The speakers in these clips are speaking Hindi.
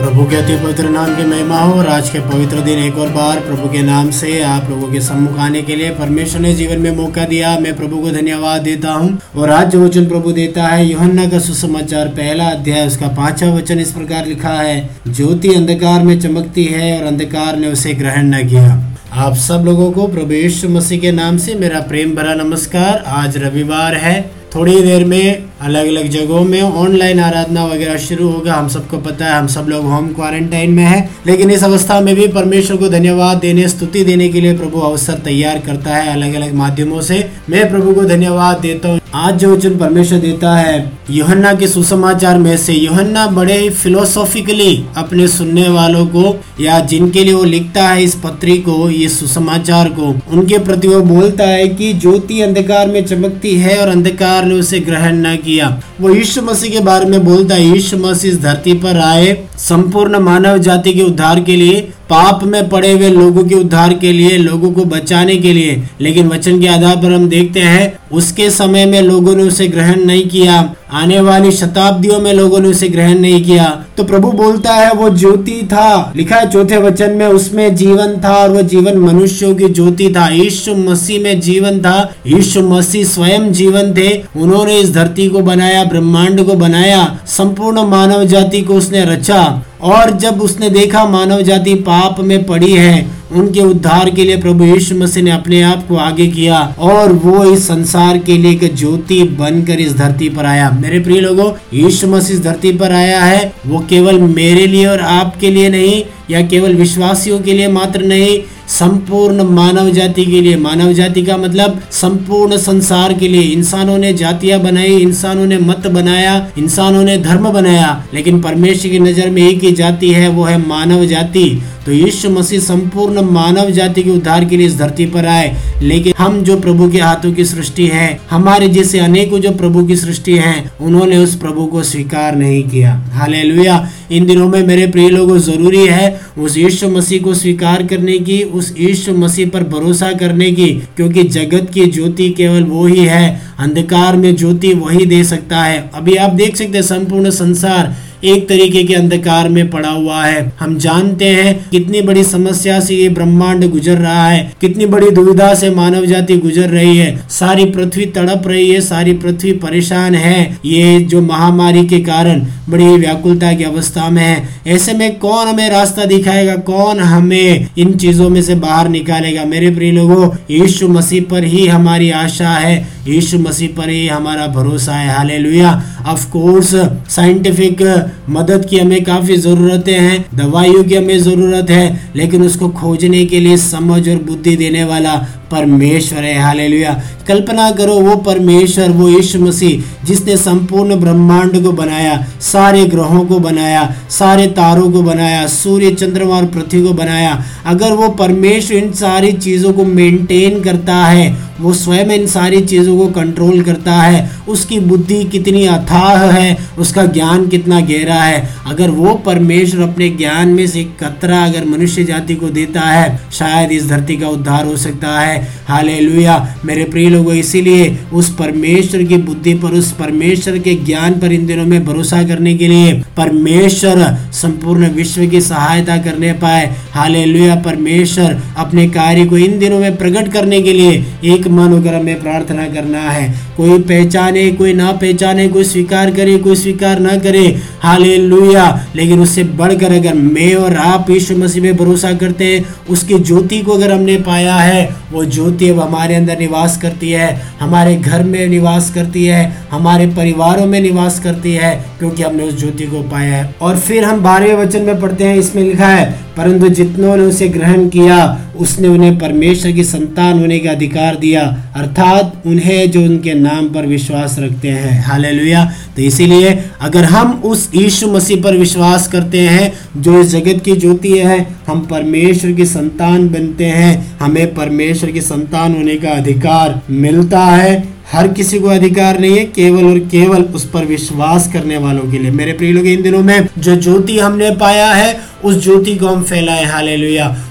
प्रभु के अति पवित्र नाम की महिमा हो और आज के पवित्र दिन एक और बार प्रभु के नाम से आप लोगों के सम्मुख आने के लिए परमेश्वर ने जीवन में मौका दिया। मैं प्रभु को धन्यवाद देता हूँ और आज जो वचन प्रभु देता है, योहन्ना का सुसमाचार पहला अध्याय, उसका पांचवा वचन इस प्रकार लिखा है, ज्योति अंधकार में चमकती है और अंधकार ने उसे ग्रहण न किया। आप सब लोगों को प्रभु यीशु मसीह के नाम से मेरा प्रेम भरा नमस्कार। आज रविवार है, थोड़ी देर में अलग अलग जगहों में ऑनलाइन आराधना वगैरह शुरू होगा। हम सबको पता है, हम सब लोग होम क्वारंटाइन में है। लेकिन इस अवस्था में भी परमेश्वर को धन्यवाद देने, स्तुति देने के लिए प्रभु अवसर तैयार करता है अलग अलग माध्यमों से। मैं प्रभु को धन्यवाद देता हूँ। आज जो वचन परमेश्वर देता है, योहन्ना के सुसमाचार में से योहन्ना बड़े फिलोसॉफिकली अपने सुनने वालों को या जिनके लिए वो लिखता है इस पत्री को ये सुसमाचार को, उनके प्रति वो बोलता है कि ज्योति अंधकार में चमकती है और अंधकार ने उसे ग्रहण न किया। किया। वो यीशु मसीह के बारे में बोलता है, यीशु मसीह इस धरती पर आए, संपूर्ण मानव जाति के उद्धार के लिए पाप में पड़े हुए लोगों के उद्धार के लिए, लोगों को बचाने के लिए। लेकिन वचन के आधार पर हम देखते हैं, उसके समय में लोगों ने उसे ग्रहण नहीं किया। आने वाली शताब्दियों में लोगों ने उसे ग्रहण नहीं किया। तो प्रभु बोलता है, वो ज्योति था। लिखा है चौथे वचन में, उसमें जीवन था और वो जीवन मनुष्यों की ज्योति था। यीशु मसीह में जीवन था। यीशु मसीह स्वयं जीवन थे। उन्होंने इस धरती को बनाया, ब्रह्मांड को बनाया। संपूर्ण मानव जाति को उसने रचा। और जब उसने देखा मानव जाति पाप में पड़ी है, उनके उद्धार के लिए प्रभु यीशु मसीह ने अपने आप को आगे किया और वो इस संसार के लिए एक ज्योति बनकर इस धरती पर आया। मेरे प्रिय लोगों, यीशु मसीह इस धरती पर आया है। वो केवल मेरे लिए और आपके लिए नहीं, या केवल विश्वासियों के लिए मात्र नहीं संपूर्ण मानव जाति के लिए। मानव जाति का मतलब संपूर्ण संसार के लिए। इंसानों ने जातियाँ बनाई, इंसानों ने मत बनाया, इंसानों ने धर्म बनाया। लेकिन परमेश्वर की नज़र में एक ही जाति है, वो है मानव जाति। तो यीशु मसीह संपूर्ण मानव जाति के उद्धार के लिए इस धरती पर आए। लेकिन हम जो प्रभु के हाथों की सृष्टि है, हमारे जैसे अनेकों जो प्रभु की सृष्टि है, उन्होंने उस प्रभु को स्वीकार नहीं किया। हाले इन दिनों में मेरे प्रिय लोगों, ज़रूरी है उस यीशु मसीह को स्वीकार करने की, उस यीशु मसीह पर भरोसा करने की, क्योंकि जगत की ज्योति केवल वो ही है। अंधकार में ज्योति वही दे सकता है। अभी आप देख सकते हैं, संपूर्ण संसार एक तरीके के अंधकार में पड़ा हुआ है। हम जानते हैं कितनी बड़ी समस्या से ये ब्रह्मांड गुजर रहा है, कितनी बड़ी दुविधा से मानव जाति गुजर रही है। सारी पृथ्वी तड़प रही है, सारी पृथ्वी परेशान है। ये जो महामारी के कारण बड़ी व्याकुलता की अवस्था में है। ऐसे में कौन हमें रास्ता दिखाएगा? कौन हमें इन चीज़ों में से बाहर निकालेगा? मेरे प्रिय लोगों, यीशु मसीह पर ही हमारी आशा है। यीशु मसीह पर ही हमारा भरोसा है। हाले ऑफ़ कोर्स साइंटिफिक मदद की हमें काफ़ी जरूरतें हैं, दवाइयों की हमें ज़रूरत है, लेकिन उसको खोजने के लिए समझ और बुद्धि देने वाला परमेश्वर है, हालेलुया। कल्पना करो, वो परमेश्वर, वो यीशु मसीह, जिसने संपूर्ण ब्रह्मांड को बनाया, सारे ग्रहों को बनाया, सारे तारों को बनाया, सूर्य चंद्रमा और पृथ्वी को बनाया। अगर वो परमेश्वर इन सारी चीज़ों को मेंटेन करता है, वो स्वयं इन सारी चीज़ों को कंट्रोल करता है, उसकी बुद्धि कितनी अथाह है, उसका ज्ञान कितना गहरा है। अगर वो परमेश्वर अपने ज्ञान में से कतरा अगर मनुष्य जाति को देता है, शायद इस धरती का उद्धार हो सकता है। हाले मेरे प्रिय लोगों, इसीलिए उस परमेश्वर की बुद्धि पर, उस परमेश्वर के ज्ञान पर इन दिनों में भरोसा करने के लिए परमेश्वर संपूर्ण विश्व की सहायता करने पाए। हाले परमेश्वर अपने कार्य को इन दिनों में प्रकट करने के लिए एक मन होकर हमें प्रार्थना करना है। कोई पहचाने, कोई ना पहचाने, कोई स्वीकार करे, कोई स्वीकार ना करे। हाले लेकिन उससे बढ़कर अगर मैं और आप यीशु मसीह में भरोसा करते हैं, उसकी ज्योति को अगर हमने पाया है, वो ज्योति अब हमारे अंदर निवास करती है, हमारे घर में निवास करती है, हमारे परिवारों में निवास करती है, क्योंकि हमने उस ज्योति को पाया है। और फिर हम बारहवें वचन में पढ़ते हैं, इसमें लिखा है, परंतु जितनों ने उसे ग्रहण किया उसने उन्हें परमेश्वर की संतान होने का अधिकार दिया, अर्थात उन्हें जो उनके नाम पर विश्वास रखते हैं। हालेलुया। तो इसीलिए अगर हम उस यीशु मसीह पर विश्वास करते हैं, जो इस जगत की ज्योति है, हम परमेश्वर की संतान बनते हैं। हमें परमेश्वर की संतान होने का अधिकार मिलता है। हर किसी को अधिकार नहीं है, केवल और केवल उस पर विश्वास करने वालों के लिए। मेरे प्रिय लोग, इन दिनों में जो ज्योति हमने पाया है उस ज्योति को हम फैलाए हाल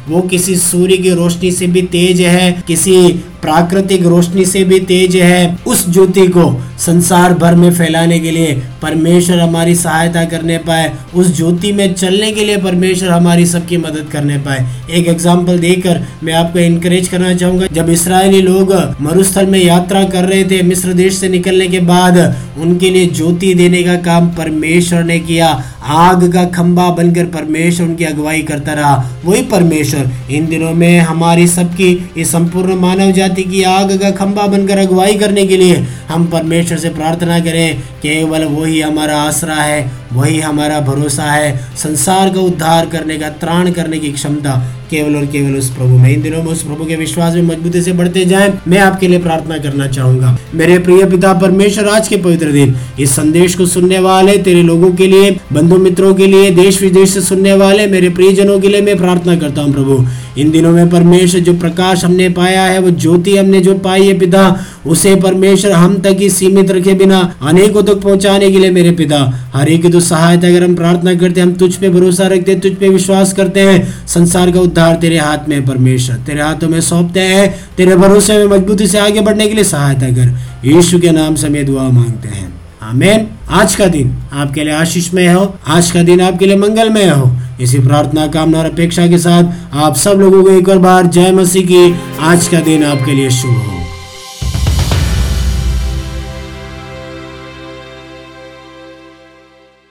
वो किसी सूर्य की रोशनी से भी तेज है, किसी प्राकृतिक रोशनी से भी तेज है। उस ज्योति को संसार भर में फैलाने के लिए परमेश्वर हमारी सहायता करने पाए। उस ज्योति में चलने के लिए परमेश्वर हमारी सबकी मदद करने पाए। एक एग्ज़ाम्पल देकर मैं आपको इनकरेज करना चाहूँगा। जब इसराइली लोग मरुस्थल में यात्रा कर रहे थे, मिस्र देश से निकलने के बाद उनके लिए ज्योति देने का काम परमेश्वर ने किया। आग का खंबा बनकर परमेश्वर उनकी अगुवाई करता रहा। वही परमेश्वर इन दिनों में हमारी सबकी इस संपूर्ण मानव जाति की आग का खंबा बनकर अगुवाई करने के लिए हम परमेश्वर से प्रार्थना करें, केवल वही हमारा आसरा है। वही हमारा भरोसा है। संसार का उद्धार करने का, त्राण करने की क्षमता केवल और केवल उस प्रभु में। इन दिनों में उस प्रभु के विश्वास में मजबूती से बढ़ते जाएँ। मैं आपके लिए प्रार्थना करना चाहूँगा। मेरे प्रिय पिता परमेश्वर, आज के पवित्र दिन। इस संदेश को सुनने वाले तेरे लोगों के लिए, बंधु मित्रों के लिए देश विदेश से सुनने वाले मेरे प्रियजनों के लिए मैं प्रार्थना करता हूँ, प्रभु। इन दिनों में परमेश्वर, जो प्रकाश हमने पाया है, वो ज्योति हमने जो पाई है, पिता, उसे परमेश्वर हम तक ही सीमित रखे बिना अनेकों तक पहुँचाने के लिए मेरे पिता, हर एक तो सहायता अगर हम प्रार्थना करते हैं, हम तुझ पे भरोसा रखते हैं, तुझ पे विश्वास करते हैं, संसार का उद्धार तेरे हाथ में परमेश्वर। तेरे हाथों में सौंपते हैं, तेरे भरोसे में मजबूती से आगे बढ़ने के लिए सहायता कर। यीशु के नाम से मैं दुआ मांगते हैं। आमेन। आज का दिन आपके लिए आशीषमय हो, आज का दिन आपके लिए मंगलमय हो। इसी प्रार्थना, कामना और अपेक्षा के साथ आप सब लोगों को एक और बार जय मसीह की। आज का दिन आपके लिए शुभ हो।